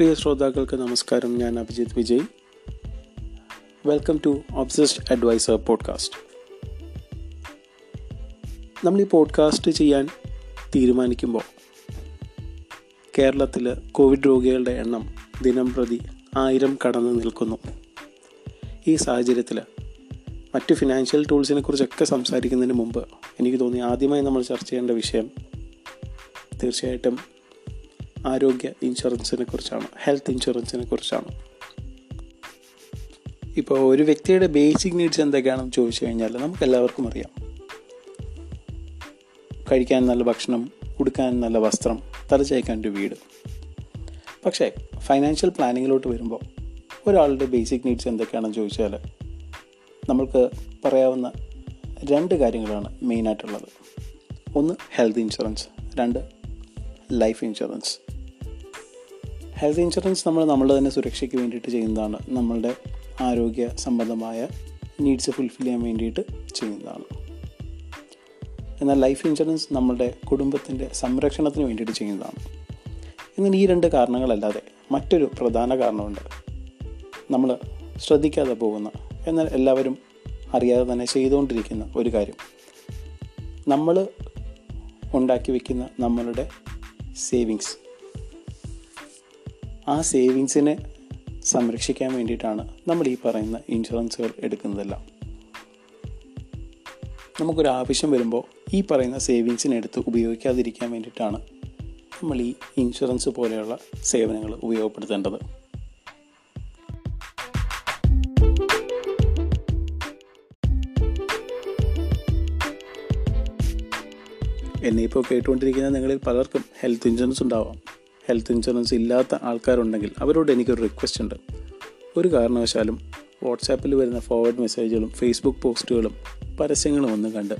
പ്രിയ ശ്രോതാക്കൾക്ക് നമസ്കാരം. ഞാൻ Abhijith Vijay. Welcome to obsessed advisor podcast നമ്മൾ ഈ പോഡ്കാസ്റ്റ് ചെയ്യാൻ തീരുമാനിക്കുമ്പോൾ കേരളത്തിൽ കോവിഡ് രോഗികളുടെ എണ്ണം ദിനം പ്രതി ആയിരം കടന്നു നിൽക്കുന്നു. ഈ സാഹചര്യത്തിൽ മറ്റ് ഫിനാൻഷ്യൽ ടൂൾസിനെ കുറിച്ചൊക്കെ സംസാരിക്കുന്നതിന് മുമ്പ് എനിക്ക് തോന്നി ആദ്യമായി നമ്മൾ ചർച്ച ചെയ്യേണ്ട വിഷയം തീർച്ചയായിട്ടും ആരോഗ്യ ഇൻഷുറൻസിനെ കുറിച്ചാണ് ഹെൽത്ത് ഇൻഷുറൻസിനെ കുറിച്ചാണ്. ഇപ്പോൾ ഒരു വ്യക്തിയുടെ ബേസിക് നീഡ്സ് എന്തൊക്കെയാണെന്ന് ചോദിച്ചു കഴിഞ്ഞാൽ നമുക്ക് എല്ലാവർക്കും അറിയാം. കഴിക്കാൻ നല്ല ഭക്ഷണം ഉടുക്കാൻ നല്ല വസ്ത്രം തലച്ചേക്കാൻ ഒരു വീട്. പക്ഷേ ഫൈനാൻഷ്യൽ പ്ലാനിങ്ങിലോട്ട് വരുമ്പോൾ ഒരാളുടെ ബേസിക് നീഡ്സ് എന്തൊക്കെയാണെന്ന് ചോദിച്ചാൽ നമ്മൾക്ക് പറയാവുന്ന രണ്ട് കാര്യങ്ങളാണ് മെയിനായിട്ടുള്ളത്. ഒന്ന് ഹെൽത്ത് ഇൻഷുറൻസ്. രണ്ട് ലൈഫ് ഇൻഷുറൻസ്. ഹെൽത്ത് ഇൻഷുറൻസ് നമ്മൾ നമ്മളുടെ തന്നെ സുരക്ഷയ്ക്ക് വേണ്ടിയിട്ട് ചെയ്യുന്നതാണ്. നമ്മളുടെ ആരോഗ്യ സംബന്ധമായ നീഡ്സ് ഫുൾഫിൽ ചെയ്യാൻ വേണ്ടിയിട്ട് ചെയ്യുന്നതാണ്. എന്നാൽ ലൈഫ് ഇൻഷുറൻസ് നമ്മളുടെ കുടുംബത്തിന്റെ സംരക്ഷണത്തിന് വേണ്ടിയിട്ട് ചെയ്യുന്നതാണ്. എന്നാൽ ഈ രണ്ട് കാരണങ്ങളല്ലാതെ മറ്റൊരു പ്രധാന കാരണമുണ്ട്. നമ്മൾ ശ്രദ്ധിക്കാതെ പോകുന്ന എന്നാൽ എല്ലാവരും അറിയാതെ തന്നെ ചെയ്തുകൊണ്ടിരിക്കുന്ന ഒരു കാര്യം. നമ്മൾ ഉണ്ടാക്കി വയ്ക്കുന്ന നമ്മളുടെ സേവിങ്സ് ആ സേവിങ്സിനെ സംരക്ഷിക്കാൻ വേണ്ടിയിട്ടാണ് നമ്മൾ ഈ പറയുന്ന ഇൻഷുറൻസുകൾ എടുക്കുന്നതെല്ലാം. നമുക്കൊരു ആവശ്യം വരുമ്പോൾ ഈ പറയുന്ന സേവിങ്സിനെ എടുത്ത് ഉപയോഗിക്കാതിരിക്കാൻ വേണ്ടിയിട്ടാണ് നമ്മൾ ഈ ഇൻഷുറൻസ് പോലെയുള്ള സേവനങ്ങൾ ഉപയോഗപ്പെടുത്തേണ്ടത്. എന്നെ ഇപ്പോൾ കേട്ടുകൊണ്ടിരിക്കുന്ന നിങ്ങളിൽ പലർക്കും ഹെൽത്ത് ഇൻഷുറൻസ് ഉണ്ടാവാം. ഹെൽത്ത് ഇൻഷുറൻസ് ഇല്ലാത്ത ആൾക്കാരുണ്ടെങ്കിൽ അവരോട് എനിക്കൊരു റിക്വസ്റ്റ് ഉണ്ട്. ഒരു കാരണവശാലും വാട്സാപ്പിൽ വരുന്ന ഫോർവേഡ് മെസ്സേജുകളും ഫേസ്ബുക്ക് പോസ്റ്റുകളും പരസ്യങ്ങളും ഒന്നും കണ്ട്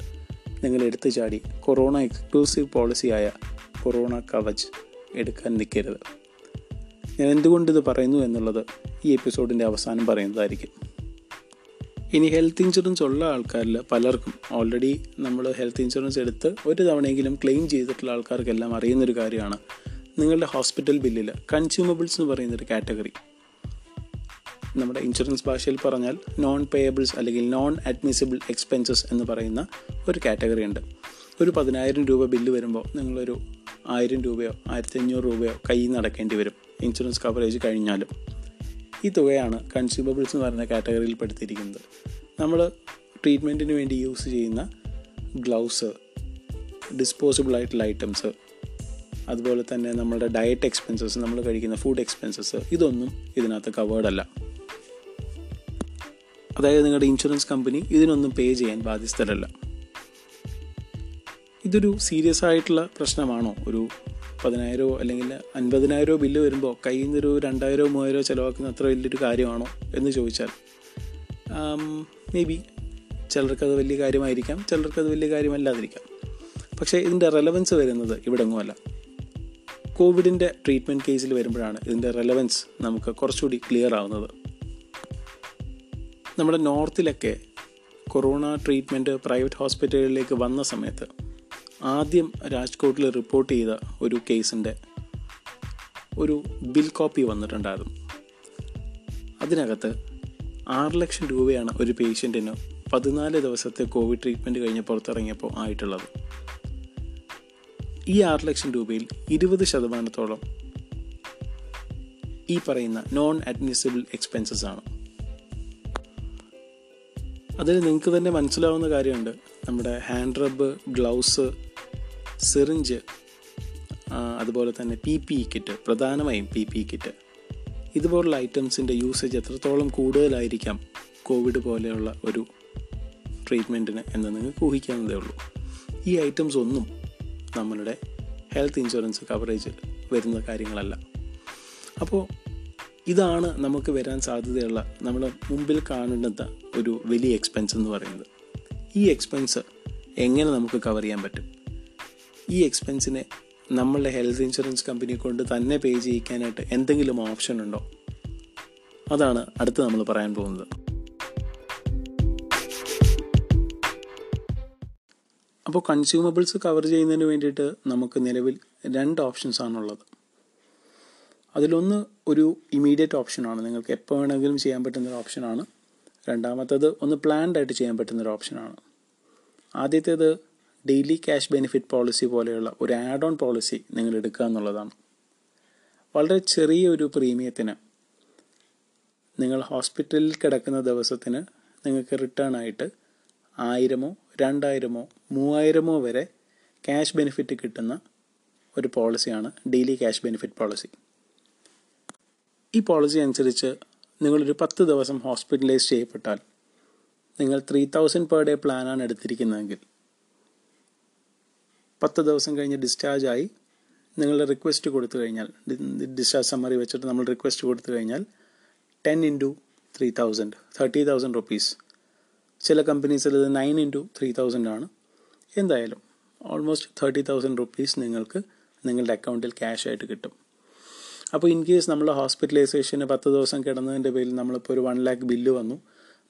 നിങ്ങൾ എടുത്തു ചാടി കൊറോണ എക്സ്ക്ലൂസീവ് പോളിസിയായ കൊറോണ കവച് എടുക്കാൻ നിൽക്കരുത്. ഞാൻ എന്തുകൊണ്ട് ഇത് പറയുന്നു എന്നുള്ളത് ഈ എപ്പിസോഡിന്റെ അവസാനം പറയുന്നതായിരിക്കും. ഇനി ഹെൽത്ത് ഇൻഷുറൻസ് ഉള്ള ആൾക്കാരിൽ പലർക്കും ഓൾറെഡി നമ്മൾ ഹെൽത്ത് ഇൻഷുറൻസ് എടുത്ത് ഒരു തവണയെങ്കിലും ക്ലെയിം ചെയ്തിട്ടുള്ള ആൾക്കാർക്കെല്ലാം അറിയുന്നൊരു കാര്യമാണ് നിങ്ങളുടെ ഹോസ്പിറ്റൽ ബില്ലിൽ കൺസ്യൂമബിൾസ് എന്ന് പറയുന്നൊരു കാറ്റഗറി നമ്മുടെ ഇൻഷുറൻസ് ഭാഷയിൽ പറഞ്ഞാൽ നോൺ പേയബിൾസ് അല്ലെങ്കിൽ നോൺ അഡ്മിസിബിൾ എക്സ്പെൻസസ് എന്ന് പറയുന്ന ഒരു കാറ്റഗറി ഉണ്ട്. ഒരു പതിനായിരം രൂപ ബില്ല് വരുമ്പോൾ നിങ്ങളൊരു ആയിരം രൂപയോ ആയിരത്തി അഞ്ഞൂറ് രൂപയോ കയ്യിൽ നിന്ന് അടക്കേണ്ടി വരും ഇൻഷുറൻസ് കവറേജ് കഴിഞ്ഞാലും. ഈ തുകയാണ് കൺസ്യൂമബിൾസ് എന്ന് പറയുന്ന കാറ്റഗറിയിൽ പെടുത്തിയിരിക്കുന്നത്. നമ്മൾ ട്രീറ്റ്മെന്റിന് വേണ്ടി യൂസ് ചെയ്യുന്ന ഗ്ലൗസ് ഡിസ്പോസിബിൾ ആയിട്ടുള്ള ഐറ്റംസ് അതുപോലെ തന്നെ നമ്മുടെ ഡയറ്റ് എക്സ്പെൻസസ് നമ്മൾ കഴിക്കുന്ന ഫുഡ് എക്സ്പെൻസസ് ഇതൊന്നും ഇതിനകത്ത് അല്ല. അതായത് നിങ്ങളുടെ ഇൻഷുറൻസ് കമ്പനി ഇതിനൊന്നും പേ ചെയ്യാൻ ബാധ്യസ്ഥരല്ല. ഇതൊരു സീരിയസ് ആയിട്ടുള്ള പ്രശ്നമാണോ? ഒരു പതിനായിരമോ അല്ലെങ്കിൽ അൻപതിനായിരമോ ബില്ല് വരുമ്പോൾ കയ്യിൽ നിന്നൊരു രണ്ടായിരമോ മൂവായിരമോ ചിലവാക്കുന്ന അത്ര വലിയൊരു കാര്യമാണോ എന്ന് ചോദിച്ചാൽ മേ ബി ചിലർക്കത് വലിയ കാര്യമായിരിക്കാം ചിലർക്കത് വലിയ കാര്യമല്ലാതിരിക്കാം. പക്ഷേ ഇതിന്റെ റെലവൻസ് വരുന്നത് ഇവിടെങ്ങുമല്ല. കോവിഡിന്റെ ട്രീറ്റ്മെന്റ് കേസിൽ വരുമ്പോഴാണ് ഇതിന്റെ റെലവൻസ് നമുക്ക് കുറച്ചുകൂടി ക്ലിയർ ആവുന്നത്. നമ്മുടെ നോർത്തിലൊക്കെ കൊറോണ ട്രീറ്റ്മെന്റ് പ്രൈവറ്റ് ഹോസ്പിറ്റലുകളിലേക്ക് വന്ന സമയത്ത് ആദ്യം രാജ്കോട്ടിൽ റിപ്പോർട്ട് ചെയ്ത ഒരു കേസിന്റെ ഒരു ബിൽ കോപ്പി വന്നിട്ടുണ്ടായിരുന്നു. അതിനകത്ത് ആറ് ലക്ഷം രൂപയാണ് ഒരു പേഷ്യന്റിന് പതിനാല് ദിവസത്തെ കോവിഡ് ട്രീറ്റ്മെന്റ് കഴിഞ്ഞ് പുറത്തിറങ്ങിയപ്പോൾ ആയിട്ടുള്ളത്. ഈ ആറ് ലക്ഷം രൂപയിൽ ഇരുപത് ശതമാനത്തോളം ഈ പറയുന്ന നോൺ അഡ്മിസിബിൾ എക്സ്പെൻസസ് ആണ്. അതിൽ നിങ്ങൾക്ക് തന്നെ മനസ്സിലാവുന്ന കാര്യമുണ്ട്. നമ്മുടെ ഹാൻഡ് റബ്ബ് ഗ്ലൗസ് സിറിഞ്ച് അതുപോലെ തന്നെ പി പി കിറ്റ് പ്രധാനമായും പി പി കിറ്റ് ഇതുപോലുള്ള ഐറ്റംസിന്റെ യൂസേജ് എത്രത്തോളം കൂടുതലായിരിക്കാം കോവിഡ് പോലെയുള്ള ഒരു ട്രീറ്റ്മെന്റിന് എന്ന് നിങ്ങൾക്ക് ഊഹിക്കാവുന്നതേ ഉള്ളൂ. ഈ ഐറ്റംസ് ഒന്നും നമ്മളുടെ ഹെൽത്ത് ഇൻഷുറൻസ് കവറേജിൽ വരുന്ന കാര്യങ്ങളല്ല. അപ്പോൾ ഇതാണ് നമുക്ക് വരാൻ സാധ്യതയുള്ള നമ്മൾ മുമ്പിൽ കാണുന്നത് ഒരു വലിയ എക്സ്പെൻസ് എന്ന് പറയുന്നത്. ഈ എക്സ്പെൻസ് എങ്ങനെ നമുക്ക് കവർ ചെയ്യാൻ പറ്റും? ഈ എക്സ്പെൻസിനെ നമ്മളുടെ ഹെൽത്ത് ഇൻഷുറൻസ് കമ്പനി കൊണ്ട് തന്നെ പേ ചെയ്യിക്കാനായിട്ട് എന്തെങ്കിലും ഓപ്ഷൻ ഉണ്ടോ? അതാണ് അടുത്ത് നമ്മൾ പറയാൻ പോകുന്നത്. അപ്പോൾ കൺസ്യൂമബിൾസ് കവർ ചെയ്യുന്നതിന് വേണ്ടിയിട്ട് നമുക്ക് നിലവിൽ രണ്ട് ഓപ്ഷൻസ് ആണുള്ളത്. അതിലൊന്ന് ഒരു ഇമീഡിയറ്റ് ഓപ്ഷനാണ് നിങ്ങൾക്ക് എപ്പോൾ വേണമെങ്കിലും ചെയ്യാൻ പറ്റുന്നൊരു ഓപ്ഷനാണ് രണ്ടാമത്തേത് ഒന്ന് പ്ലാൻഡ് ആയിട്ട് ചെയ്യാൻ പറ്റുന്നൊരു ഓപ്ഷനാണ് ആദ്യത്തേത് ഡെയിലി ക്യാഷ് ബെനിഫിറ്റ് പോളിസി പോലെയുള്ള ഒരു ആഡ് ഓൺ പോളിസി നിങ്ങൾ എടുക്കുക എന്നുള്ളതാണ്. വളരെ ചെറിയ ഒരു പ്രീമിയത്തിന് നിങ്ങൾ ഹോസ്പിറ്റലിൽ കിടക്കുന്ന ദിവസത്തിന് നിങ്ങൾക്ക് റിട്ടേൺ ആയിട്ട് ആയിരമോ രണ്ടായിരമോ മൂവായിരമോ വരെ ക്യാഷ് ബെനിഫിറ്റ് കിട്ടുന്ന ഒരു പോളിസിയാണ് ഡെയിലി ക്യാഷ് ബെനിഫിറ്റ് പോളിസി ഈ പോളിസി അനുസരിച്ച് നിങ്ങളൊരു പത്ത് ദിവസം ഹോസ്പിറ്റലൈസ് ചെയ്യപ്പെട്ടാൽ നിങ്ങൾ ത്രീ തൗസൻഡ് പെർ ഡേ പ്ലാനാണ് എടുത്തിരിക്കുന്നതെങ്കിൽ പത്ത് ദിവസം കഴിഞ്ഞ് ഡിസ്ചാർജ് ആയി നിങ്ങൾ റിക്വസ്റ്റ് കൊടുത്തു കഴിഞ്ഞാൽ ഡിസ്ചാർജ് സമ്മറി വെച്ചിട്ട് നമ്മൾ റിക്വസ്റ്റ് കൊടുത്തു കഴിഞ്ഞാൽ ten into three thousand thirty thousand rupees ചില കമ്പനീസിൽ ഇത് നയൻ ഇന്റു ത്രീ തൗസൻഡ് ആണ്. എന്തായാലും ഓൾമോസ്റ്റ് തേർട്ടി തൗസൻഡ് റുപ്പീസ് നിങ്ങൾക്ക് നിങ്ങളുടെ അക്കൗണ്ടിൽ ക്യാഷ് ആയിട്ട് കിട്ടും. അപ്പോൾ ഇൻ കേസ് നമ്മൾ ഹോസ്പിറ്റലൈസേഷന് പത്ത് ദിവസം കിടന്നതിന്റെ പേരിൽ നമ്മളിപ്പോൾ ഒരു വൺ ലാക്ക് ബില്ല് വന്നു.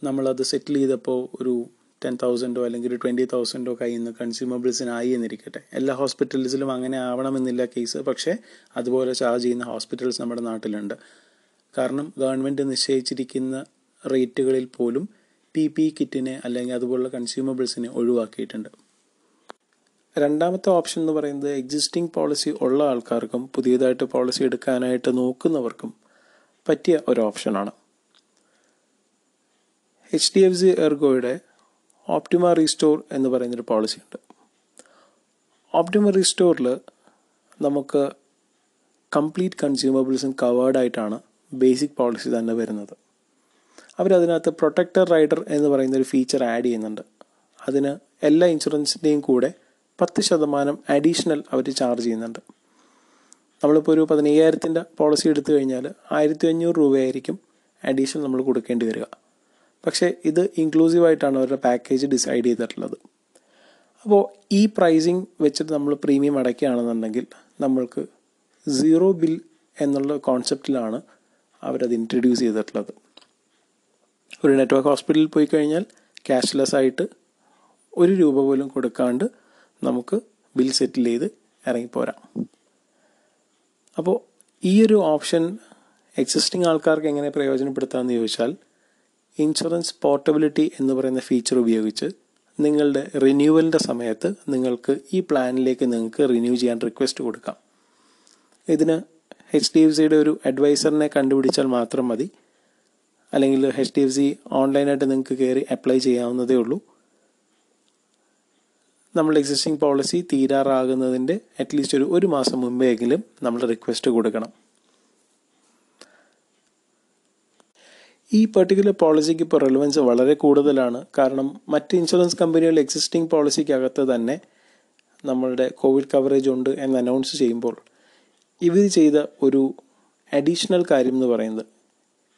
നമ്മളത് സെറ്റിൽ ചെയ്തപ്പോൾ ഒരു ടെൻ തൗസൻഡോ അല്ലെങ്കിൽ ട്വന്റി തൗസൻഡോ കയ്യിൽ നിന്ന് കൺസ്യൂമബിൾസിനായി എന്നിരിക്കട്ടെ. എല്ലാ ഹോസ്പിറ്റൽസിലും അങ്ങനെ ആവണമെന്നില്ല കേസ് പക്ഷേ അതുപോലെ ചാർജ് ചെയ്യുന്ന ഹോസ്പിറ്റൽസ് നമ്മുടെ നാട്ടിലുണ്ട്. കാരണം ഗവൺമെന്റ് നിശ്ചയിച്ചിരിക്കുന്ന റേറ്റുകളിൽ പോലും പി പി കിറ്റിനെ അല്ലെങ്കിൽ അതുപോലുള്ള കൺസ്യൂമബിൾസിനെ ഒഴിവാക്കിയിട്ടുണ്ട്. രണ്ടാമത്തെ ഓപ്ഷൻ എന്ന് പറയുന്നത് എക്സിസ്റ്റിംഗ് പോളിസി ഉള്ള ആൾക്കാർക്കും പുതിയതായിട്ട് പോളിസി എടുക്കാനായിട്ട് നോക്കുന്നവർക്കും പറ്റിയ ഒരു ഓപ്ഷനാണ് എച്ച് ഡി എഫ് സി എർഗോയുടെ ഓപ്റ്റിമ റീസ്റ്റോർ എന്ന് പറയുന്നൊരു പോളിസി ഉണ്ട്. ഓപ്റ്റിമ റീസ്റ്റോറിൽ നമുക്ക് കംപ്ലീറ്റ് കൺസ്യൂമബിൾസും കവേർഡ് ആയിട്ടാണ് ബേസിക് പോളിസി തന്നെ വരുന്നത്. അവരതിനകത്ത് പ്രൊട്ടക്ടർ റൈഡർ എന്ന് പറയുന്ന ഒരു ഫീച്ചർ ആഡ് ചെയ്യുന്നുണ്ട്. അതിന് എല്ലാ ഇൻഷുറൻസിന്റെയും കൂടെ പത്ത് ശതമാനം അഡീഷണൽ അവർ ചാർജ് ചെയ്യുന്നുണ്ട്. നമ്മളിപ്പോൾ ഒരു പതിനയ്യായിരത്തിന്റെ പോളിസി എടുത്തു കഴിഞ്ഞാൽ ആയിരത്തി അഞ്ഞൂറ് രൂപയായിരിക്കും അഡീഷണൽ നമ്മൾ കൊടുക്കേണ്ടി വരിക. പക്ഷേ ഇത് ഇൻക്ലൂസീവ് ആയിട്ടാണ് അവരുടെ പാക്കേജ് ഡിസൈഡ് ചെയ്തിട്ടുള്ളത്. അപ്പോൾ ഈ പ്രൈസിങ് വെച്ചിട്ട് നമ്മൾ പ്രീമിയം അടയ്ക്കുകയാണെന്നുണ്ടെങ്കിൽ നമ്മൾക്ക് സീറോ ബിൽ എന്നുള്ള കോൺസെപ്റ്റിലാണ് അവരത് ഇൻട്രൊഡ്യൂസ് ചെയ്തിട്ടുള്ളത്. ഒരു നെറ്റ്വർക്ക് ഹോസ്പിറ്റലിൽ പോയി കഴിഞ്ഞാൽ ക്യാഷ്ലെസ് ആയിട്ട് ഒരു രൂപ പോലും കൊടുക്കാണ്ട് നമുക്ക് ബിൽ സെറ്റിൽ ചെയ്ത് ഇറങ്ങിപ്പോരാം. അപ്പോൾ ഈ ഒരു ഓപ്ഷൻ എക്സിസ്റ്റിംഗ് ആൾക്കാർക്ക് എങ്ങനെ പ്രയോജനപ്പെടുത്താമെന്ന് ചോദിച്ചാൽ ഇൻഷുറൻസ് പോർട്ടബിലിറ്റി എന്ന് പറയുന്ന ഫീച്ചർ ഉപയോഗിച്ച് നിങ്ങളുടെ റിന്യൂവലിന്റെ സമയത്ത് നിങ്ങൾക്ക് ഈ പ്ലാനിലേക്ക് നിങ്ങൾക്ക് റിന്യൂ ചെയ്യാൻ റിക്വസ്റ്റ് കൊടുക്കാം. ഇതിന് എച്ച് ഡി എഫ് സിയുടെ ഒരു അഡ്വൈസറിനെ കണ്ടുപിടിച്ചാൽ മാത്രം മതി. അല്ലെങ്കിൽ എച്ച് ഡി എഫ് സി ഓൺലൈനായിട്ട് നിങ്ങൾക്ക് കയറി അപ്ലൈ ചെയ്യാവുന്നതേ ഉള്ളൂ. നമ്മൾ എക്സിസ്റ്റിംഗ് പോളിസി തീരാറാകുന്നതിന്റെ അറ്റ്ലീസ്റ്റ് ഒരു ഒരു മാസം മുമ്പെങ്കിലും നമ്മൾ റിക്വസ്റ്റ് കൊടുക്കണം. ഈ പെർട്ടിക്കുലർ പോളിസിക്ക് ഇപ്പോൾ റെലവൻസ് വളരെ കൂടുതലാണ്. കാരണം മറ്റ് ഇൻഷുറൻസ് കമ്പനികൾ എക്സിസ്റ്റിംഗ് പോളിസിക്കകത്ത് തന്നെ നമ്മളുടെ കോവിഡ് കവറേജ് ഉണ്ട് എന്ന് അനൗൺസ് ചെയ്യുമ്പോൾ ഇവർ ചെയ്ത ഒരു അഡീഷണൽ കാര്യം എന്ന് പറയുന്നത്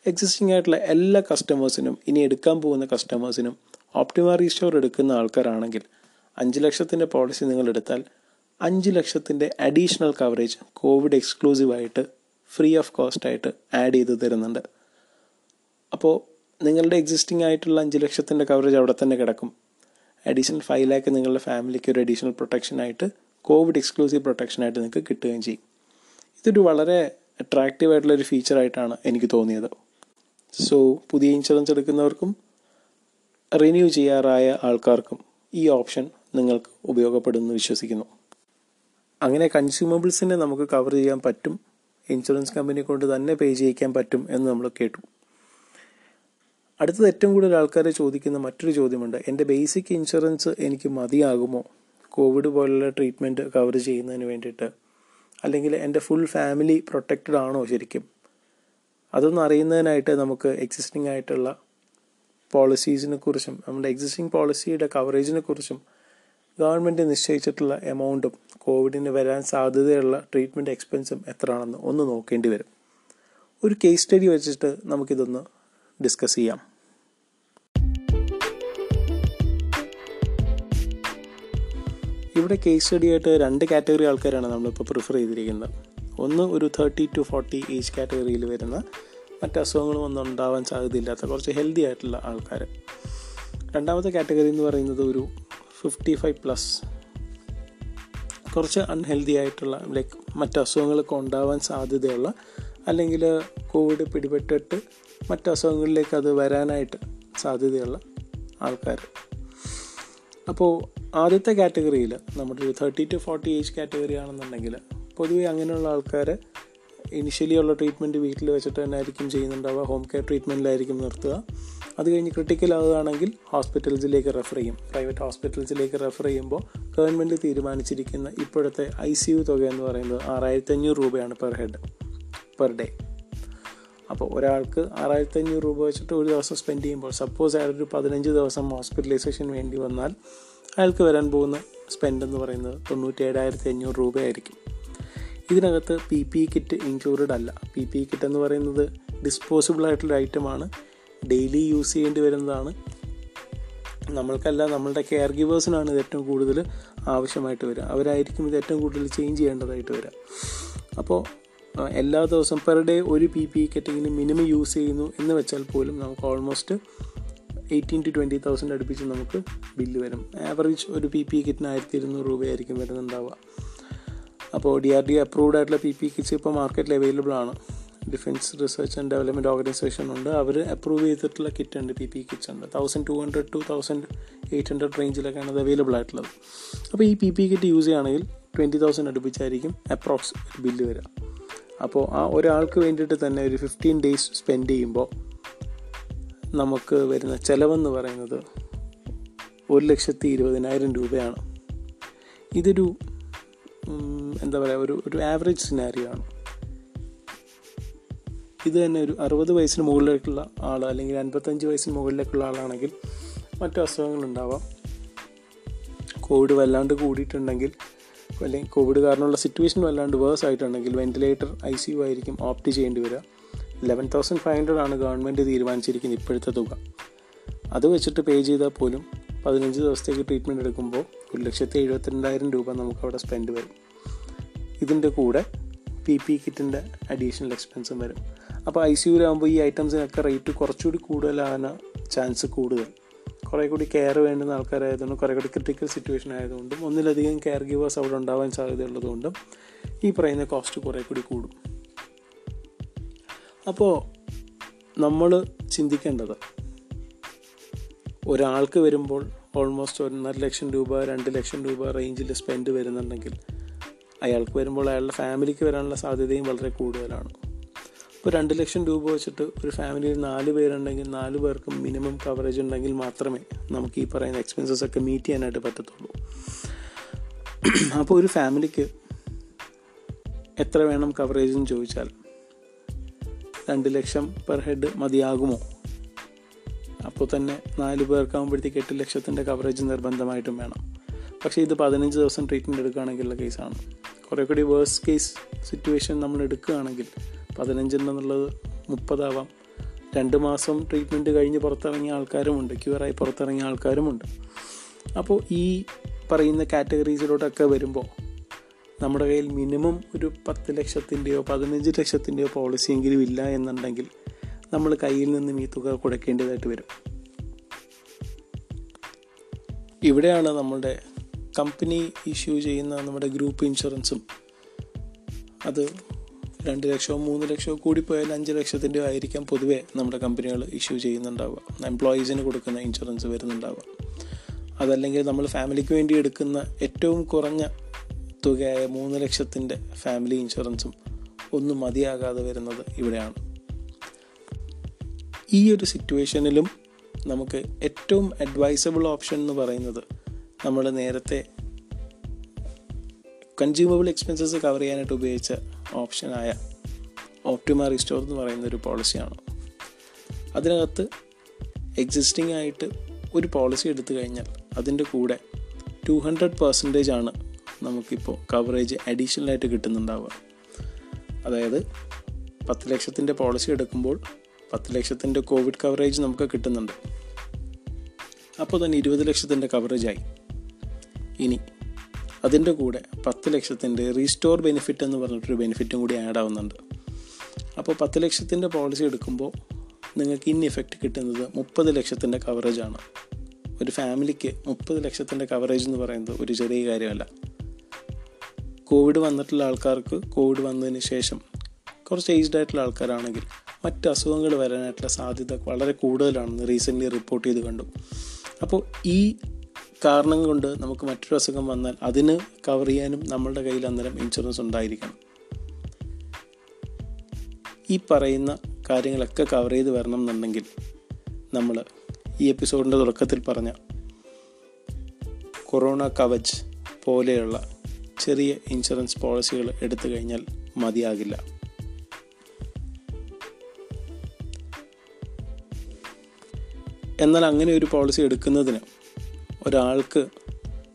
എക്സിസ്റ്റിംഗ് ആയിട്ടുള്ള എല്ലാ കസ്റ്റമേഴ്സിനും ഇനി എടുക്കാൻ പോകുന്ന കസ്റ്റമേഴ്സിനും ഓപ്റ്റിമ റീസ്റ്റോർ എടുക്കുന്ന ആൾക്കാരാണെങ്കിൽ അഞ്ച് ലക്ഷത്തിന്റെ പോളിസി നിങ്ങൾ എടുത്താൽ അഞ്ച് ലക്ഷത്തിന്റെ അഡീഷണൽ കവറേജ് കോവിഡ് എക്സ്ക്ലൂസീവായിട്ട് ഫ്രീ ഓഫ് കോസ്റ്റ് ആയിട്ട് ആഡ് ചെയ്ത് തരുന്നുണ്ട്. അപ്പോൾ നിങ്ങളുടെ എക്സിസ്റ്റിംഗ് ആയിട്ടുള്ള അഞ്ച് ലക്ഷത്തിന്റെ കവറേജ് അവിടെ തന്നെ കിടക്കും. അഡീഷണൽ ഫൈവ് ലാക്ക് നിങ്ങളുടെ ഫാമിലിക്ക് ഒരു അഡീഷണൽ പ്രൊട്ടക്ഷനായിട്ട് കോവിഡ് എക്സ്ക്ലൂസീവ് പ്രൊട്ടക്ഷനായിട്ട് നിങ്ങൾക്ക് കിട്ടുകയും ചെയ്യും. ഇതൊരു വളരെ അട്രാക്റ്റീവ് ആയിട്ടുള്ള ഒരു ഫീച്ചറായിട്ടാണ് എനിക്ക് തോന്നിയത്. സോ പുതിയ ഇൻഷുറൻസ് എടുക്കുന്നവർക്കും റിന്യൂ ചെയ്യാറായ ആൾക്കാർക്കും ഈ ഓപ്ഷൻ നിങ്ങൾക്ക് ഉപയോഗപ്പെടുമെന്ന് വിശ്വസിക്കുന്നു. അങ്ങനെ കൺസ്യൂമബിൾസിനെ നമുക്ക് കവർ ചെയ്യാൻ പറ്റും. ഇൻഷുറൻസ് കമ്പനി കൊണ്ട് തന്നെ പേ ചെയ്യിക്കാൻ പറ്റും എന്ന് നമ്മൾ കേട്ടു. അടുത്തത് ഏറ്റവും കൂടുതൽ ആൾക്കാർ ചോദിക്കുന്ന മറ്റൊരു ചോദ്യമുണ്ട്. എന്റെ ബേസിക് ഇൻഷുറൻസ് എനിക്ക് മതിയാകുമോ? കോവിഡ് പോലുള്ള ട്രീറ്റ്മെന്റ് കവർ ചെയ്യുന്നതിന് വേണ്ടിയിട്ട്. അല്ലെങ്കിൽ എന്റെ ഫുൾ ഫാമിലി പ്രൊട്ടക്റ്റഡ് ആണോ ശരിക്കും? അതൊന്നും അറിയുന്നതിനായിട്ട് നമുക്ക് എക്സിസ്റ്റിംഗ് ആയിട്ടുള്ള പോളിസീസിനെ കുറിച്ചും നമ്മുടെ എക്സിസ്റ്റിംഗ് പോളിസിയുടെ കവറേജിനെ കുറിച്ചും ഗവൺമെന്റ് നിശ്ചയിച്ചിട്ടുള്ള എമൗണ്ടും കോവിഡിന് വരാൻ സാധ്യതയുള്ള ട്രീറ്റ്മെന്റ് എക്സ്പെൻസും എത്രയാണെന്ന് ഒന്ന് നോക്കേണ്ടി വരും. ഒരു കേസ് സ്റ്റഡി വെച്ചിട്ട് നമുക്കിതൊന്ന് ഡിസ്കസ് ചെയ്യാം. ഇവിടെ കേസ് സ്റ്റഡി ആയിട്ട് രണ്ട് കാറ്റഗറി ആൾക്കാരാണ് നമ്മളിപ്പോൾ പ്രിഫർ ചെയ്തിരിക്കുന്നത്. ഒന്ന് ഒരു തേർട്ടി ടു ഫോർട്ടി ഏജ് കാറ്റഗറിയിൽ വരുന്ന മറ്റ് അസുഖങ്ങളും ഒന്നും ഉണ്ടാവാൻ സാധ്യതയില്ലാത്ത കുറച്ച് ഹെൽത്തി ആയിട്ടുള്ള ആൾക്കാർ രണ്ടാമത്തെ കാറ്റഗറി എന്ന് പറയുന്നത് ഒരു ഫിഫ്റ്റി ഫൈവ് പ്ലസ് കുറച്ച് അൺഹെൽത്തി ആയിട്ടുള്ള ലൈക്ക് മറ്റ് അസുഖങ്ങളൊക്കെ ഉണ്ടാവാൻ സാധ്യതയുള്ള അല്ലെങ്കിൽ കോവിഡ് പിടിപെട്ടിട്ട് മറ്റ് അസുഖങ്ങളിലേക്ക് അത് വരാനായിട്ട് സാധ്യതയുള്ള ആൾക്കാർ അപ്പോൾ ആദ്യത്തെ കാറ്റഗറിയിൽ നമ്മുടെ ഒരു thirty to forty age category ആണെന്നുണ്ടെങ്കിൽ പൊതുവേ അങ്ങനെയുള്ള ആൾക്കാർ ഇനിഷ്യലി ഉള്ള ട്രീറ്റ്മെന്റ് വീട്ടിൽ വെച്ചിട്ട് തന്നെ ആയിരിക്കും ചെയ്യുന്നുണ്ടാവുക. ഹോം കെയർ ട്രീറ്റ്മെന്റിലായിരിക്കും നിർത്തുക. അത് കഴിഞ്ഞ് ക്രിട്ടിക്കൽ ആവുകയാണെങ്കിൽ ഹോസ്പിറ്റൽസിലേക്ക് റെഫർ ചെയ്യും. പ്രൈവറ്റ് ഹോസ്പിറ്റൽസിലേക്ക് റെഫർ ചെയ്യുമ്പോൾ ഗവൺമെന്റ് തീരുമാനിച്ചിരിക്കുന്ന ഇപ്പോഴത്തെ ഐ സി യു തുക എന്ന് പറയുന്നത് ആറായിരത്തി അഞ്ഞൂറ് രൂപയാണ് പെർ ഹെഡ് പെർ ഡേ അപ്പോൾ ഒരാൾക്ക് ആറായിരത്തി അഞ്ഞൂറ് രൂപ വെച്ചിട്ട് ഒരു ദിവസം സ്പെൻഡ് ചെയ്യുമ്പോൾ സപ്പോസ് അയാൾ ഒരു പതിനഞ്ച് ദിവസം ഹോസ്പിറ്റലൈസേഷൻ വേണ്ടി വന്നാൽ അയാൾക്ക് വരാൻ പോകുന്ന സ്പെൻഡ് എന്ന് പറയുന്നത് തൊണ്ണൂറ്റി ഏഴായിരത്തി അഞ്ഞൂറ് രൂപയായിരിക്കും. ഇതിനകത്ത് പി പി കിറ്റ് ഇൻക്ലൂഡഡ് അല്ല. പി പി കിറ്റ് എന്ന് പറയുന്നത് ഡിസ്പോസിബിൾ ആയിട്ടുള്ള ഐറ്റമാണ് ഡെയിലി യൂസ് ചെയ്യേണ്ടി വരുന്നതാണ്. നമ്മൾക്കല്ല നമ്മളുടെ കെയർ ഗിവേഴ്സിനാണ് ഇത് ഏറ്റവും കൂടുതൽ ആവശ്യമായിട്ട് വരിക. അവരായിരിക്കും ഇത് ഏറ്റവും കൂടുതൽ ചേഞ്ച് ചെയ്യേണ്ടതായിട്ട് വരിക. അപ്പോൾ എല്ലാ ദിവസവും പെർ ഡേ ഒരു പി പി കിറ്റെങ്കിലും മിനിമം യൂസ് ചെയ്യുന്നു എന്ന് വെച്ചാൽ പോലും നമുക്ക് almost eighteen to twenty thousand അടുപ്പിച്ച് നമുക്ക് ബില്ല് വരും. ആവറേജ് ഒരു പി പി കിറ്റിന് ആയിരത്തി ഇരുന്നൂറ് രൂപയായിരിക്കും വരുന്നുണ്ടാവുക. അപ്പോൾ ഡി ആർ ഡി അപ്രൂവ്ഡ് ആയിട്ടുള്ള പി പി കിറ്റ്സ് ഇപ്പോൾ മാർക്കറ്റിൽ അവൈലബിൾ ആണ്. Defence research and development organisation ഉണ്ട്. അവർ അപ്രൂവ് ചെയ്തിട്ടുള്ള കിറ്റ് ഉണ്ട് പി പി കിറ്റ്സ് ഉണ്ട്. Thousand two hundred to thousand eight hundred റേഞ്ചിലൊക്കെയാണ് അത് അവൈലബിൾ ആയിട്ടുള്ളത്. അപ്പോൾ ഈ പി പി കിറ്റ് യൂസ് ചെയ്യുകയാണെങ്കിൽ ട്വന്റി തൗസൻഡ് അടുപ്പിച്ചായിരിക്കും അപ്രോക്സ് ബില്ല് വരിക. അപ്പോൾ ആ ഒരാൾക്ക് വേണ്ടിയിട്ട് തന്നെ ഒരു ഫിഫ്റ്റീൻ ഡേയ്സ് സ്പെൻഡ് ചെയ്യുമ്പോൾ നമുക്ക് വരുന്ന ചിലവെന്ന് പറയുന്നത് ഒരു ലക്ഷത്തി ഇരുപതിനായിരം രൂപയാണ്. ഇതൊരു എന്താ പറയുക ഒരു ഒരു ആവറേജ് സിനാരിയോ ആണ്. ഇത് തന്നെ ഒരു അറുപത് വയസ്സിന് മുകളിലേക്കുള്ള ആൾ അല്ലെങ്കിൽ അൻപത്തഞ്ച് വയസ്സിന് മുകളിലേക്കുള്ള ആളാണെങ്കിൽ മറ്റു അസുഖങ്ങളുണ്ടാവാം കോവിഡ് വല്ലാണ്ട് കൂടിയിട്ടുണ്ടെങ്കിൽ അല്ലെങ്കിൽ കോവിഡ് കാരണമുള്ള സിറ്റുവേഷൻ വല്ലാണ്ട് വേഴ്സ് ആയിട്ടുണ്ടെങ്കിൽ വെന്റിലേറ്റർ ഐ സി യു ആയിരിക്കും ഓപ്റ്റ് ചെയ്യേണ്ടി വരിക. ലെവൻ തൗസൻഡ് ഫൈവ് ഹൺഡ്രഡ് ആണ് ഗവൺമെന്റ് തീരുമാനിച്ചിരിക്കുന്നത് ഇപ്പോഴത്തെ തുക. അത് വെച്ചിട്ട് പേ ചെയ്താൽ പോലും പതിനഞ്ച് ദിവസത്തേക്ക് ട്രീറ്റ്മെന്റ് എടുക്കുമ്പോൾ ഒരു ലക്ഷത്തി എഴുപത്തിരണ്ടായിരം രൂപ നമുക്കവിടെ സ്പെൻഡ് വരും. ഇതിന്റെ കൂടെ പി പി കിറ്റിന്റെ അഡീഷണൽ എക്സ്പെൻസും വരും. അപ്പോൾ ഐ സി യുലാകുമ്പോൾ ഈ ഐറ്റംസിനൊക്കെ റേറ്റ് കുറച്ചുകൂടി കൂടുതലാകാൻ ചാൻസ് കൂടുതൽ. കുറേ കൂടി കെയർ വേണ്ടുന്ന ആൾക്കാരായതുകൊണ്ടും കുറേ കൂടി ക്രിട്ടിക്കൽ സിറ്റുവേഷൻ ആയതുകൊണ്ടും ഒന്നിലധികം കെയർ ഗിവേഴ്സ് അവിടെ ഉണ്ടാവാൻ സാധ്യതയുള്ളതുകൊണ്ടും ഈ പറയുന്ന കോസ്റ്റ് കുറേ കൂടി കൂടും. അപ്പോൾ നമ്മൾ ചിന്തിക്കേണ്ടത് ഒരാൾക്ക് വരുമ്പോൾ ഓൾമോസ്റ്റ് ഒന്നര ലക്ഷം രൂപ രണ്ട് ലക്ഷം രൂപ റേഞ്ചിൽ സ്പെൻഡ് വരുന്നുണ്ടെങ്കിൽ അയാൾക്ക് വരുമ്പോൾ അയാളുടെ ഫാമിലിക്ക് വരാനുള്ള സാധ്യതയും വളരെ കൂടുതലാണ്. ഇപ്പോൾ രണ്ട് ലക്ഷം രൂപ വെച്ചിട്ട് ഒരു ഫാമിലിയിൽ നാല് പേരുണ്ടെങ്കിൽ നാല് പേർക്കും മിനിമം കവറേജ് ഉണ്ടെങ്കിൽ മാത്രമേ നമുക്ക് ഈ പറയുന്ന എക്സ്പെൻസസ് ഒക്കെ മീറ്റ് ചെയ്യാനായിട്ട് പറ്റത്തുള്ളൂ. അപ്പോൾ ഒരു ഫാമിലിക്ക് എത്ര വേണം കവറേജ് എന്ന് ചോദിച്ചാൽ രണ്ട് ലക്ഷം പെർ ഹെഡ് മതിയാകുമോ? അപ്പോൾ തന്നെ നാല് പേർക്കാകുമ്പോഴത്തേക്ക് എട്ട് ലക്ഷത്തിന്റെ കവറേജ് നിർബന്ധമായിട്ടും വേണം. പക്ഷേ ഇത് പതിനഞ്ച് ദിവസം ട്രീറ്റ്മെന്റ് എടുക്കുകയാണെങ്കിലുള്ള കേസാണ് കുറേ കൂടി വേഴ്സ് കേസ് സിറ്റുവേഷൻ നമ്മൾ എടുക്കുകയാണെങ്കിൽ പതിനഞ്ചെന്നുള്ളത് മുപ്പതാവാം. രണ്ട് മാസം ട്രീറ്റ്മെന്റ് കഴിഞ്ഞ് പുറത്തിറങ്ങിയ ആൾക്കാരുമുണ്ട് ക്യൂറായി പുറത്തിറങ്ങിയ ആൾക്കാരുമുണ്ട് അപ്പോൾ ഈ പറയുന്ന കാറ്റഗറീസിലോട്ടൊക്കെ വരുമ്പോൾ നമ്മുടെ കയ്യിൽ മിനിമം ഒരു പത്ത് ലക്ഷത്തിന്റെയോ പതിനഞ്ച് ലക്ഷത്തിന്റെയോ പോളിസി എങ്കിലും ഇല്ല എന്നുണ്ടെങ്കിൽ നമ്മൾ കയ്യിൽ നിന്നും ഈ തുക കൊടുക്കേണ്ടതായിട്ട് വരും. ഇവിടെയാണ് നമ്മളുടെ കമ്പനി ഇഷ്യൂ ചെയ്യുന്ന നമ്മുടെ ഗ്രൂപ്പ് ഇൻഷുറൻസും. അത് രണ്ട് ലക്ഷമോ മൂന്ന് ലക്ഷമോ പോയാൽ അഞ്ച് ലക്ഷത്തിന്റെ ആയിരിക്കാം പൊതുവേ നമ്മുടെ കമ്പനികൾ ഇഷ്യൂ ചെയ്യുന്നുണ്ടാവുക. എംപ്ലോയീസിന് കൊടുക്കുന്ന ഇൻഷുറൻസ് വരുന്നുണ്ടാവുക. അതല്ലെങ്കിൽ നമ്മൾ ഫാമിലിക്ക് വേണ്ടി എടുക്കുന്ന ഏറ്റവും കുറഞ്ഞ തുകയായ മൂന്ന് ലക്ഷത്തിന്റെ ഫാമിലി ഇൻഷുറൻസും ഒന്നും മതിയാകാതെ വരുന്നത് ഇവിടെയാണ്. ഈ ഒരു സിറ്റുവേഷനിലും നമുക്ക് ഏറ്റവും അഡ്വൈസബിൾ ഓപ്ഷൻ എന്ന് പറയുന്നത് നമ്മൾ നേരത്തെ കൺസ്യൂമബിൾ എക്സ്പെൻസസ് കവർ ചെയ്യാനായിട്ട് ഉപയോഗിച്ച ഓപ്ഷനായ ഓപ്റ്റിമ റിസ്റ്റോർ എന്ന് പറയുന്ന ഒരു പോളിസിയാണ് അതിനകത്ത് എക്സിസ്റ്റിംഗ് ആയിട്ട് ഒരു പോളിസി എടുത്തു കഴിഞ്ഞാൽ അതിന്റെ കൂടെ ടു ഹൺഡ്രഡ് പെർസെന്റേജ് ആണ് നമുക്കിപ്പോൾ കവറേജ് അഡീഷണലായിട്ട് കിട്ടുന്നുണ്ടാവുക. അതായത് പത്ത് ലക്ഷത്തിന്റെ പോളിസി എടുക്കുമ്പോൾ പത്ത് ലക്ഷത്തിന്റെ കോവിഡ് കവറേജ് നമുക്ക് കിട്ടുന്നുണ്ട്. അപ്പോൾ തന്നെ ഇരുപത് ലക്ഷത്തിന്റെ കവറേജായി ഇനി അതിന്റെ കൂടെ പത്ത് ലക്ഷത്തിന്റെ റീസ്റ്റോർ ബെനിഫിറ്റ് എന്ന് പറഞ്ഞിട്ടൊരു ബെനിഫിറ്റും കൂടി ആഡ് ആവുന്നുണ്ട്. അപ്പോൾ പത്ത് ലക്ഷത്തിന്റെ പോളിസി എടുക്കുമ്പോൾ നിങ്ങൾക്ക് ഇൻ ഇഫക്റ്റ് കിട്ടുന്നത് മുപ്പത് ലക്ഷത്തിന്റെ കവറേജാണ് ഒരു ഫാമിലിക്ക് മുപ്പത് ലക്ഷത്തിന്റെ കവറേജ് എന്ന് പറയുന്നത് ഒരു ചെറിയ കാര്യമല്ല. കോവിഡ് വന്നിട്ടുള്ള ആൾക്കാർക്ക് കോവിഡ് വന്നതിന് ശേഷം കുറച്ച് ഏജ്ഡ് ആയിട്ടുള്ള ആൾക്കാരാണെങ്കിൽ മറ്റ് അസുഖങ്ങൾ വരാനായിട്ടുള്ള സാധ്യത വളരെ കൂടുതലാണെന്ന് റീസെന്റ്ലി റിപ്പോർട്ട് ചെയ്ത് കണ്ടു. അപ്പോൾ ഈ കാരണം കൊണ്ട് നമുക്ക് മറ്റൊരു അസുഖം വന്നാൽ അതിന് കവർ ചെയ്യാനും നമ്മളുടെ കയ്യിൽ അന്നേരം ഇൻഷുറൻസ് ഉണ്ടായിരിക്കണം. ഈ പറയുന്ന കാര്യങ്ങളൊക്കെ കവർ ചെയ്ത് വരണം എന്നുണ്ടെങ്കിൽ നമ്മൾ ഈ എപ്പിസോഡിന്റെ തുടക്കത്തിൽ പറഞ്ഞ കൊറോണ കവച് പോലെയുള്ള ചെറിയ ഇൻഷുറൻസ് പോളിസികൾ എടുത്തു കഴിഞ്ഞാൽ മതിയാകില്ല. എന്നാൽ അങ്ങനെ ഒരു പോളിസി എടുക്കുന്നതിന് ഒരാൾക്ക്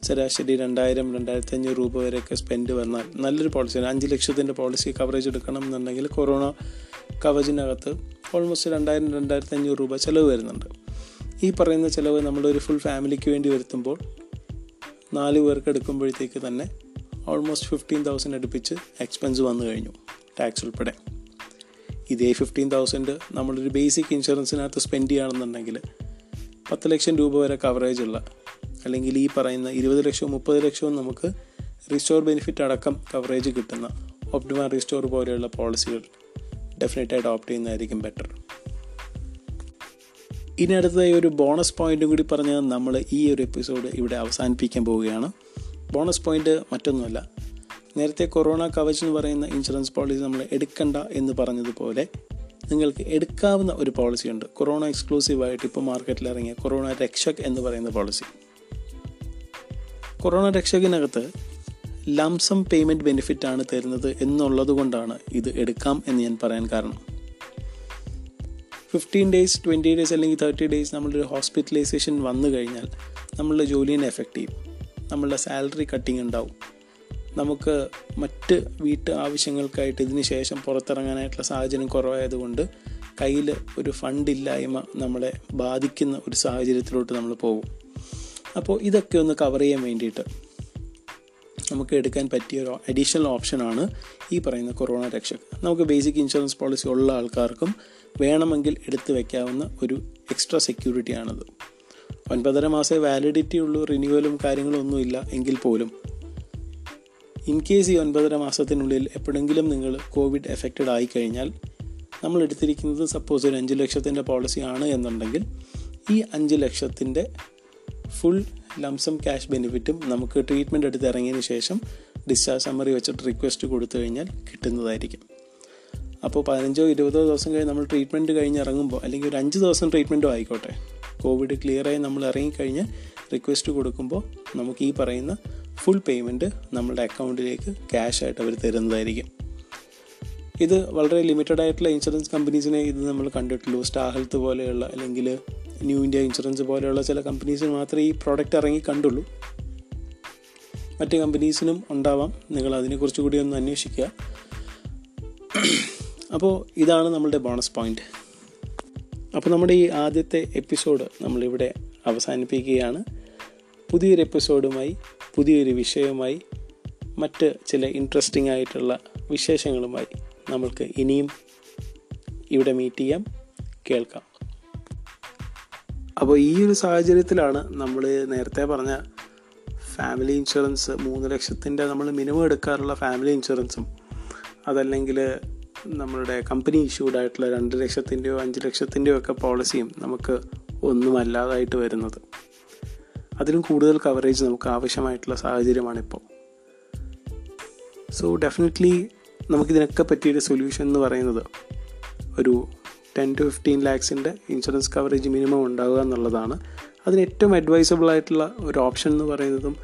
ശരാശരി രണ്ടായിരം രണ്ടായിരത്തി അഞ്ഞൂറ് രൂപ വരെയൊക്കെ സ്പെൻഡ് വന്നാൽ നല്ലൊരു പോളിസി അഞ്ച് ലക്ഷത്തിന്റെ പോളിസി കവറേജ് എടുക്കണം എന്നുണ്ടെങ്കിൽ കൊറോണ കവചിനകത്ത് ഓൾമോസ്റ്റ് രണ്ടായിരം രണ്ടായിരത്തി അഞ്ഞൂറ് രൂപ ചിലവ് വരുന്നുണ്ട്. ഈ പറയുന്ന ചിലവ് നമ്മളൊരു ഫുൾ ഫാമിലിക്ക് വേണ്ടി വരുത്തുമ്പോൾ നാല് പേർക്ക് എടുക്കുമ്പോഴത്തേക്ക് തന്നെ ഓൾമോസ്റ്റ് ഫിഫ്റ്റീൻ തൗസൻഡ് അടുപ്പിച്ച് എക്സ്പെൻസ് വന്നു കഴിഞ്ഞു ടാക്സ് ഉൾപ്പെടെ. ഇതേ ഫിഫ്റ്റീൻ തൗസൻഡ് നമ്മളൊരു ബേസിക് ഇൻഷുറൻസിനകത്ത് സ്പെൻഡ് ചെയ്യുകയാണെന്നുണ്ടെങ്കിൽ പത്ത് ലക്ഷം രൂപ വരെ കവറേജ് ഉള്ള അല്ലെങ്കിൽ ഈ പറയുന്ന ഇരുപത് ലക്ഷവും മുപ്പത് ലക്ഷവും നമുക്ക് റിസ്റ്റോർ ബെനിഫിറ്റ് അടക്കം കവറേജ് കിട്ടുന്ന ഒപ്റ്റിമ റിസ്റ്റോർ പോലെയുള്ള പോളിസികൾ ഡെഫിനറ്റായിട്ട് ഓപ്റ്റ് ചെയ്യുന്നതായിരിക്കും ബെറ്റർ ഇനി അടുത്തതായി ഒരു ബോണസ് പോയിന്റും കൂടി പറഞ്ഞ് നമ്മൾ ഈ ഒരു എപ്പിസോഡ് ഇവിടെ അവസാനിപ്പിക്കാൻ പോവുകയാണ്. ബോണസ് പോയിന്റ് മറ്റൊന്നുമല്ല. നേരത്തെ കൊറോണ കവച് എന്ന് പറയുന്ന ഇൻഷുറൻസ് പോളിസി നമ്മൾ എടുക്കണ്ട എന്ന് പറഞ്ഞതുപോലെ നിങ്ങൾക്ക് എടുക്കാവുന്ന ഒരു പോളിസി ഉണ്ട്. കൊറോണ എക്സ്ക്ലൂസീവായിട്ട് ഇപ്പോൾ മാർക്കറ്റിൽ ഇറങ്ങിയ കൊറോണ രക്ഷക് എന്ന് പറയുന്ന പോളിസി കൊറോണ രക്ഷകിനകത്ത് ലംസം പേയ്മെന്റ് ബെനിഫിറ്റ് ആണ് തരുന്നത് എന്നുള്ളത് കൊണ്ടാണ് ഇത് എടുക്കാം എന്ന് ഞാൻ പറയാൻ കാരണം. ഫിഫ്റ്റീൻ ഡേയ്സ് ട്വന്റി ഡേയ്സ് അല്ലെങ്കിൽ തേർട്ടി ഡേയ്സ് നമ്മളുടെ ഹോസ്പിറ്റലൈസേഷൻ വന്നു കഴിഞ്ഞാൽ നമ്മളുടെ ജോലിനെ എഫക്റ്റ് ചെയ്യും. നമ്മളുടെ സാലറി കട്ടിങ് ഉണ്ടാവും. നമുക്ക് മറ്റ് വീട്ട് ആവശ്യങ്ങൾക്കായിട്ട് ഇതിന് ശേഷം പുറത്തിറങ്ങാനായിട്ടുള്ള സാഹചര്യം കുറവായതുകൊണ്ട് കയ്യിൽ ഒരു ഫണ്ടില്ലായ്മ നമ്മളെ ബാധിക്കുന്ന ഒരു സാഹചര്യത്തിലോട്ട് നമ്മൾ പോകും. അപ്പോൾ ഇതൊക്കെ ഒന്ന് കവർ ചെയ്യാൻ വേണ്ടിയിട്ട് നമുക്ക് എടുക്കാൻ പറ്റിയ ഒരു അഡീഷണൽ ഓപ്ഷനാണ് ഈ പറയുന്ന കൊറോണ രക്ഷക് നമുക്ക് ബേസിക് ഇൻഷുറൻസ് പോളിസി ഉള്ള ആൾക്കാർക്കും വേണമെങ്കിൽ എടുത്തു വയ്ക്കാവുന്ന ഒരു എക്സ്ട്രാ സെക്യൂരിറ്റിയാണത് ഒൻപതര മാസേ വാലിഡിറ്റി ഉള്ളൂ റിന്യൂവലും കാര്യങ്ങളൊന്നുമില്ല എങ്കിൽ പോലും. ഇൻ കേസ് ഈ ഒൻപതര മാസത്തിനുള്ളിൽ എപ്പോഴെങ്കിലും നിങ്ങൾ കോവിഡ് എഫക്റ്റഡ് ആയി കഴിഞ്ഞാൽ നമ്മൾ എടുത്തിരിക്കുന്നത് സപ്പോസ് ഒരു അഞ്ച് ലക്ഷത്തിന്റെ പോളിസി ആണ് എന്നുണ്ടെങ്കിൽ ഈ അഞ്ച് ലക്ഷത്തിന്റെ ഫുൾ ലംസം ക്യാഷ് ബെനിഫിറ്റും നമുക്ക് ട്രീറ്റ്മെന്റ് എടുത്ത് ഇറങ്ങിയതിന് ശേഷം ഡിസ്ചാർജ് സമ്മറി വെച്ചിട്ട് റിക്വസ്റ്റ് കൊടുത്തു കഴിഞ്ഞാൽ കിട്ടുന്നതായിരിക്കും. അപ്പോൾ പതിനഞ്ചോ ഇരുപതോ ദിവസം കഴിഞ്ഞ് നമ്മൾ ട്രീറ്റ്മെന്റ് കഴിഞ്ഞ് ഇറങ്ങുമ്പോൾ അല്ലെങ്കിൽ ഒരു അഞ്ച് ദിവസം ട്രീറ്റ്മെന്റും ആയിക്കോട്ടെ കോവിഡ് ക്ലിയറായി നമ്മൾ ഇറങ്ങിക്കഴിഞ്ഞ് റിക്വസ്റ്റ് കൊടുക്കുമ്പോൾ നമുക്ക് ഈ പറയുന്ന ഫുൾ പേയ്മെന്റ് നമ്മളുടെ അക്കൗണ്ടിലേക്ക് ക്യാഷ് ആയിട്ട് അവർ തരുന്നതായിരിക്കും. ഇത് വളരെ ലിമിറ്റഡ് ആയിട്ടുള്ള ഇൻഷുറൻസ് കമ്പനീസിനെ ഇത് നമ്മൾ കണ്ടിട്ടുള്ളൂ. സ്റ്റാർ ഹെൽത്ത് പോലെയുള്ള അല്ലെങ്കിൽ ന്യൂ ഇന്ത്യ ഇൻഷുറൻസ് പോലെയുള്ള ചില കമ്പനീസിന് മാത്രമേ ഈ പ്രോഡക്റ്റ് ഇറങ്ങി കണ്ടുള്ളൂ. മറ്റ് കമ്പനീസിനും ഉണ്ടാവാം. നിങ്ങൾ അതിനെക്കുറിച്ച് കൂടി ഒന്ന് അന്വേഷിക്കുക. അപ്പോൾ ഇതാണ് നമ്മളുടെ ബോണസ് പോയിന്റ് അപ്പോൾ നമ്മുടെ ഈ ആദ്യത്തെ എപ്പിസോഡ് നമ്മളിവിടെ അവസാനിപ്പിക്കുകയാണ്. പുതിയൊരു എപ്പിസോഡുമായി പുതിയൊരു വിഷയവുമായി മറ്റ് ചില ഇൻട്രസ്റ്റിംഗ് ആയിട്ടുള്ള വിശേഷങ്ങളുമായി നമ്മൾക്ക് ഇനിയും ഇവിടെ മീറ്റ് ചെയ്യാം. കേൾക്കാം. അപ്പോൾ ഈ ഒരു സാഹചര്യത്തിലാണ് നമ്മൾ നേരത്തെ പറഞ്ഞ ഫാമിലി ഇൻഷുറൻസ് മൂന്ന് ലക്ഷത്തിന്റെ നമ്മൾ മിനിമം എടുക്കാറുള്ള ഫാമിലി ഇൻഷുറൻസും അതല്ലെങ്കിൽ നമ്മളുടെ കമ്പനി ഇഷ്യൂഡ് ആയിട്ടുള്ള രണ്ട് ലക്ഷത്തിന്റെയോ അഞ്ച് ലക്ഷത്തിന്റെയോ ഒക്കെ പോളിസിയും നമുക്ക് ഒന്നുമല്ലാതായിട്ട് വരുന്നത്. അതിലും കൂടുതൽ കവറേജ് നമുക്ക് ആവശ്യമായിട്ടുള്ള സാഹചര്യമാണിപ്പോൾ. സോ ഡെഫിനറ്റ്ലി നമുക്കിതിനൊക്കെ പറ്റിയൊരു സൊല്യൂഷൻ എന്ന് പറയുന്നത് ഒരു ടെൻ ടു ഫിഫ്റ്റീൻ ലാക്സിന്റെ ഇൻഷുറൻസ് കവറേജ് മിനിമം ഉണ്ടാവുക എന്നുള്ളതാണ്. അതിന് ഏറ്റവും അഡ്വൈസബിൾ ആയിട്ടുള്ള ഒരു ഓപ്ഷൻ എന്ന് പറയുന്നതും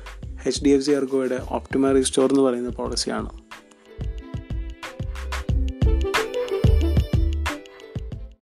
എച്ച് ഡി എഫ് സി അർഗോയുടെ ഓപ്റ്റിമറി സ്റ്റോർ എന്ന് പറയുന്ന പോളിസിയാണ്